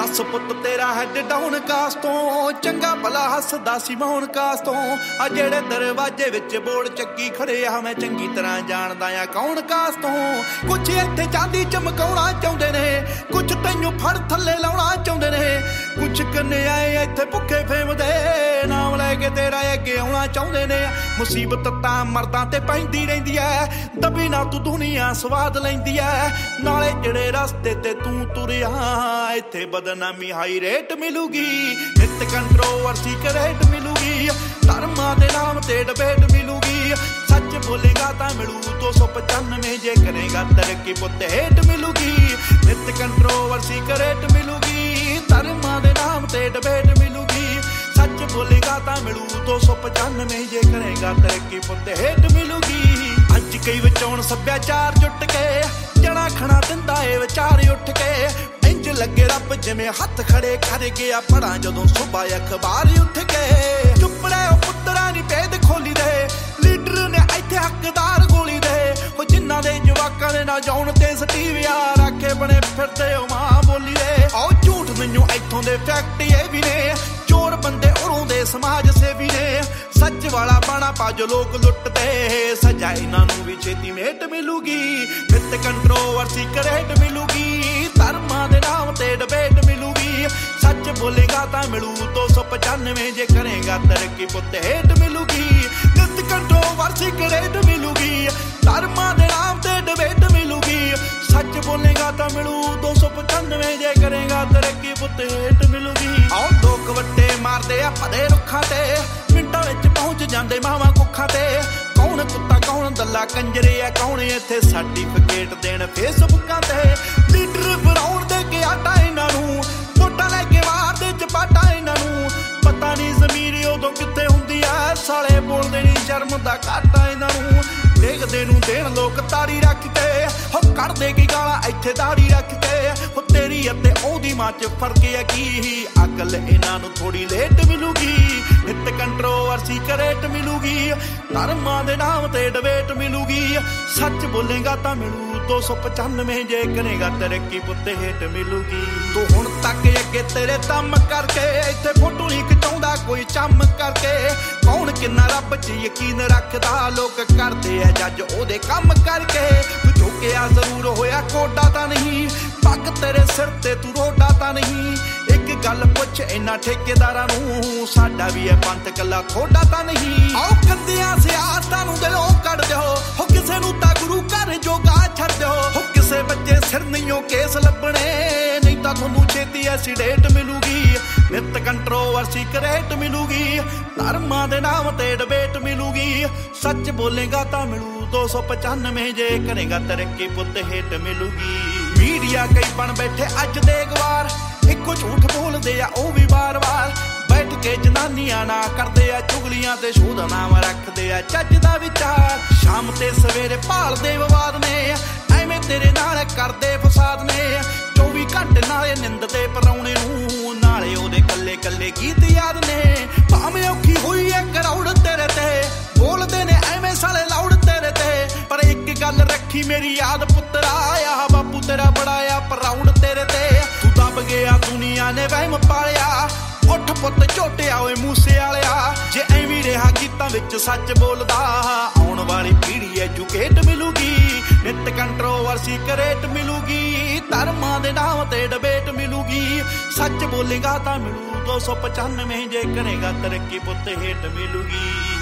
ਦੱਸ ਪੁੱਤ ਤੇਰਾ ਹੈਡ ਡਾਊਨ ਕਾਸ ਤੋਂ ਚੰਗਾ ਭਲਾ ਹੱਸਦਾ ਸੀ ਮੌਨ ਕਾਸ ਤੋਂ ਆ ਜਿਹੜੇ ਦਰਵਾਜ਼ੇ ਵਿੱਚ ਬੋੜ ਚੱਕੀ ਖੜੇ ਆ, ਮੈਂ ਚੰਗੀ ਤਰ੍ਹਾਂ ਜਾਣਦਾ ਆ ਕੌਣ ਕਾਸ ਤੋਂ ਕੁਛ ਇੱਥੇ ਚਾਂਦੀ ਚਮਕਾਉਣਾ ਚਾਹੁੰਦੇ ਨੇ, ਕੁਛ ਤੈਨੂੰ ਫੜ ਥੱਲੇ ਲਾਉਣਾ ਚਾਹੁੰਦੇ ਨੇ। ਕੁਛ ਕੰਨੇ ਆਏ ਇੱਥੇ ਭੁੱਖੇ ਫੇਮਦੇ। ਨਾਮ ਲੈ ਕੇ ਤੇਰਾ ਅੱਗੇ ਆਉਣਾ ਚਾਹੁੰਦੇ ਨੇ। ਮੁਸੀਬਤ ਤਾਂ ਮਰਦਾਂ ਤੇ ਪੈਂਦੀ ਰਹਿੰਦੀ ਐ। ਦਬੀ ਨਾ ਤੂੰ ਦੁਨੀਆ ਸਵਾਦ ਲੈਂਦੀ ਐ। ਨਾਲੇ ਜਿਹੜੇ ਰਸਤੇ ਤੇ ਤੂੰ ਤੁਰਿਆ, ਇੱਥੇ ਬਦਨਾਮੀ ਹਾਈ ਰੇਟ ਮਿਲੂਗੀ। ਨਿਤ ਕੰਟਰੋਵਰਸੀ ਕਰੇਟ ਮਿਲੂਗੀ। ਧਰਮਾਂ ਦੇ ਨਾਮ ਤੇ ਡਿਬੇਟ ਮਿਲੂਗੀ। ਸੱਚ ਬੋਲੇਗਾ ਤਾਂ ਮਿਲੂ 295 ਜੇ ਕਰੇਗਾ ਤਰੱਕੀ ਪੁੱਤ ਹੇਟ ਮਿਲੂਗੀ। ਨਿਤ ਕੰਟਰੋਵਰਸੀ ਕਰੇਟ ਮਿਲੂਗੀ। ਧਰਮਾਂ ਦੇ ਨਾਮ ਤੇ ਡਿਬੇਟ ਮਿਲੂਗੀ ਸੱਚ ਬੋਲੇਗਾ ਤਾਂ ਮਿਲੂ 295 ਜੇ ਕਰੇਗਾ ਤਰੱਕੀ ਪੁੱਤ ਹੇਟ ਮਿਲੂਗੀ। ਅੱਜ ਕਈ ਵਿਚੋਂ ਸੱਭਿਆਚਾਰ ਜੁੱਟ ਕੇ ਜਣਾ ਖਣਾ ਦਿੰਦਾ ਏ ਵਿਚਾਰ ਉੱਠ ਕੇ। ਇੰਜ ਲੱਗੇ ਰੱਬ ਜਿਵੇਂ ਹੱਥ ਖੜੇ ਕਰ ਗਿਆ ਪੜਾਂ ਜਦੋਂ ਸੁਬਾ ਅਖਬਾਰ ਉੱਠ ਕੇ। ਚੁੱਪੜੇ ਉਹ ਪੁੱਤਰਾਂ ਦੀ ਭੇਦ ਖੋਲੀ ਦੇ, ਲੀਡਰ ਨੇ ਇੱਥੇ ਹੱਕਦਾਰ ਗੋਲੀ ਦੇ। ਉਹ ਜਿਨ੍ਹਾਂ ਦੇ ਜਵਾਕਾਂ ਦੇ ਨਾਲ ਜਾਉਣ ਤੇ ਸਟੀਵਿਆ ਰੱਖੇ ਬਣੇ ਫਿਰਦੇ ਉਹ ਮਾਂ ਬੋਲੀ ਦੇ। ਉਹ ਝੂਠ ਮੈਨੂੰ ਇੱਥੋਂ ਦੇ ਫੈਕਟ ਇਹ ਵੀ ਨੇ ਚੋਰ ਬੰਦੇ ਉਰੋਂ ਦੇ ਸਮਾਜ ਸੇਵੀ ਨੇ, ਸੱਚ ਵਾਲਾ ਬਾਣਾ ਪਾਜੋ ਲੋਕ ਲੁੱਟਦੇ। ਸਜ਼ਾ ਇਹਨਾਂ ਨੂੰ ਵੀ ਛੇਤੀ ਮੇਟ ਮਿਲੂਗੀ ਨਿਤ ਕੰਟਰੋਵਰਸੀ ਕਰੇਟ ਮਿਲੂਗੀ। ਧਰਮਾਂ ਦੇ ਨਾਮ ਤੇ ਡਿਬੇਟ ਮਿਲੂਗੀ। ਸੱਚ ਬੋਲੇਗਾ ਤਾਂ ਮਿਲੂ 295 ਜੇ ਕਰੇਗਾ ਤਰੱਕੀ ਪੁੱਤ ਹੇਟ ਮਿਲੂਗੀ। ਨਿਤ ਕੰਟਰੋਵਰਸੀ ਕਰੇਟ ਮਿਲੂਗੀ, ਧਰਮਾਂ ਦੇ ਨਾਮ ਤੇ ਡਿਬੇਟ ਮਿਲੂਗੀ। ਸੱਚ ਬੋਲੇਗਾ ਤਾਂ ਮਿਲੂ 295 ਜੇ ਕਰੇਗਾ ਤਰੱਕੀ ਪੁੱਤ ਹੇਟ ਮਾਰਦੇ ਆ ਫਦੇ ਰੁੱਖਾਂ ਤੇ। ਮਿੰਟਾਂ ਵਿੱਚ ਪਹੁੰਚ ਜਾਂਦੇ ਮਾਵਾਂ ਕੁੱਖਾਂ ਤੇ। ਕੌਣ ਕੁੱਤਾ, ਕੌਣ ਦੱਲਾ, ਕੰਜਰੇ ਆ, ਕੌਣ ਇੱਥੇ ਸਰਟੀਫਿਕੇਟ ਦੇਣ ਫੇਸਬੁੱਕਾਂ ਤੇ। ਲੀਡਰ ਬਣਾਉਣ ਦੇ ਕੇ ਆਟਾ ਇਹਨਾਂ ਨੂੰ। ਵੋਟਾਂ ਲੈ ਕੇ ਮਾਰਦੇ ਚਪਾਟਾ ਇਹਨਾਂ ਨੂੰ। ਪਤਾ ਨਹੀਂ ਜ਼ਮੀਰ ਉਦੋਂ ਕਿੱਥੇ ਹੁੰਦੀ ਆ। ਸਾਲੇ ਬੋਲਦੇ ਨਹੀਂ ਸ਼ਰਮ ਦਾ ਘਾਟਾ ਇਹਨਾਂ ਨੂੰ। ਦੇਖਦੇ ਨੂੰ ਦੇਣ ਲੋਕ ਤਾੜੀ ਰੱਖ ਕੇ। ਹੋ ਕੱਢਦੇ ਕੀ ਗਾਲਾਂ, ਇੱਥੇ ਦਾੜੀ ਰੱਖ ਕੇ। ਹੋ ਤੇਰੀ ਅਤੇ ਉਹਦੀ ਮਾਂ ਚ ਫ਼ਰਕ ਹੈ ਕੀ ਅਕਲ ਇਹਨਾਂ ਨੂੰ ਥੋੜੀ ਲੇਟ ਮਿਲੂਗੀ। ਨਿਤ ਕੰਟਰੋਵਰਸੀ ਕਰੇਟ ਮਿਲੂਗੀ। ਧਰਮਾਂ ਦੇ ਨਾਮ ਤੇ ਡਿਬੇਟ ਮਿਲੂਗੀ। ਸੱਚ ਬੋਲੇਗਾ ਤਾਂ ਮਿਲੂ। 295 ਜੇ ਕਰੇਗਾ ਤਰੱਕੀ ਪੁੱਤੇ ਹੇਟ ਮਿਲੂਗੀ। ਤੂੰ ਹੁਣ ਤੱਕ ਅੱਗੇ ਤੇਰੇ ਦਮ ਕਰਕੇ ਇੱਥੇ ਫੋਟੋ ਨਹੀਂ ਖਿਚਾਉਂਦਾ, ਕੋਈ ਚੰਮ ਕਰਕੇ। ਕੌਣ ਕਿੰਨਾ ਰੱਬ 'ਚ ਯਕੀਨ ਰੱਖਦਾ? ਲੋਕ ਕਰਦੇ ਆ ਜੱਜ ਉਹਦੇ ਕੰਮ ਕਰਕੇ। ਤੇਰੇ ਸਿਰ ਤੇ ਤੂੰ ਰੋਡਾ ਤਾਂ ਨਹੀਂ। ਇੱਕ ਗੱਲ ਪੁੱਛ ਇਹਨਾਂ ਠੇਕੇਦਾਰਾਂ ਨੂੰ, ਸਾਡਾ ਵੀ ਇਹ ਪੰਥ ਕੱਲਾ ਥੋੜਾ ਤਾਂ ਨਹੀਂ। ਆਓ ਕੰਦਿਆਂ ਸਿਆਸਤਾਂ ਨੂੰ ਦਿਲੋਂ ਕੱਢ ਦਿਓ। ਹੋ ਕਿਸੇ ਨੂੰ ਤਾਂ ਗੁਰੂ ਘਰ ਜੋਗਾ ਛੱਡ ਦਿਓ। ਹੋ ਕਿਸੇ ਬੱਚੇ ਸਿਰ ਨਹੀਂਓ ਕੇਸ ਲੱਭਣੇ, ਨਹੀਂ ਤਾਂ ਤੁਹਾਨੂੰ ਛੇਤੀ ਐਸੀਡੇਟ ਮਿਲੂਗੀ। ਨਿਤ ਕੰਟਰੋਵਰਸੀ ਕਰੇਟ ਮਿਲੂਗੀ, ਧਰਮਾਂ ਦੇ ਨਾਮ ਤੇ ਡਿਬੇਟ ਮਿਲੂਗੀ। ਸੱਚ ਬੋਲੇਗਾ ਤਾਂ ਮਿਲੂ 295 ਜੇ ਕਰੇਗਾ ਤਰੱਕੀ ਪੁੱਤ ਹੇਟ ਮਿਲੂਗੀ। ਮੀਡੀਆ ਕਈ ਬਣ ਬੈਠੇ ਅੱਜ ਦੇ ਗਵਾਰ। ਇੱਕੋ ਝੂਠ ਬੋਲਦੇ ਆ, ਉਹ ਵੀ ਵਾਰ-ਵਾਰ। ਬੈਠ ਕੇ ਜਨਾਨੀਆਂ ਨਾ ਕਰਦੇ ਆ, ਚੁਗਲੀਆਂ ਤੇ ਸ਼ੋਧ ਨਾਮ ਰੱਖਦੇ ਆ, ਚੱਜ ਦਾ ਵਿਚਾਰ। ਸ਼ਾਮ ਤੇ ਸਵੇਰੇ ਭਾਲਦੇ ਵਿਵਾਦ ਨੇ ਐਵੇਂ ਤੇਰੇ ਨਾਲ ਕਰਦੇ ਫਸਾਦ ਨੇ 24 ਘੰਟੇ ਨਾਲੇ ਨਿੰਦ ਤੇ ਪਰਾਉਣੇ ਨੂੰ, ਨਾਲੇ ਉਹਦੇ ਕੱਲੇ ਕੱਲੇ ਗੀਤ ਯਾਦ ਗੱਲ ਰੱਖੀ ਮੇਰੀ ਯਾਦ ਪੁੱਤਰਾ ਆ ਬਾਪੂ ਤੇਰਾ ਬੜਾ ਆ ਪਰਾਉਣ ਤੇਰੇ ਤੇ। ਤੂੰ ਦਬ ਗਿਆ, ਦੁਨੀਆ ਨੇ ਵਹਿਮ ਪਾਲਿਆ। ਉੱਠ ਪੁੱਤ, ਝੋਟਿਆ ਓਏ ਮੂਸੇ ਵਾਲਿਆ। ਜੇ ਐਵੇਂ ਰਿਹਾ ਗੀਤਾਂ ਵਿੱਚ ਸੱਚ ਬੋਲਦਾ, ਆਉਣ ਵਾਲੀ ਪੀੜ੍ਹੀ ਐਜੂਕੇਟ ਮਿਲੂਗੀ। ਨਿਤ ਕੰਟਰੋਵਰਸੀ ਕਰੇਟ ਮਿਲੂਗੀ। ਧਰਮਾਂ ਦੇ ਨਾਮ ਤੇ ਡਿਬੇਟ ਮਿਲੂਗੀ। ਸੱਚ ਬੋਲੇਗਾ ਤਾਂ ਮਿਲੂ 295 ਜੇ ਕਰੇਗਾ ਤਰੱਕੀ ਪੁੱਤ ਹੇਟ ਮਿਲੂਗੀ।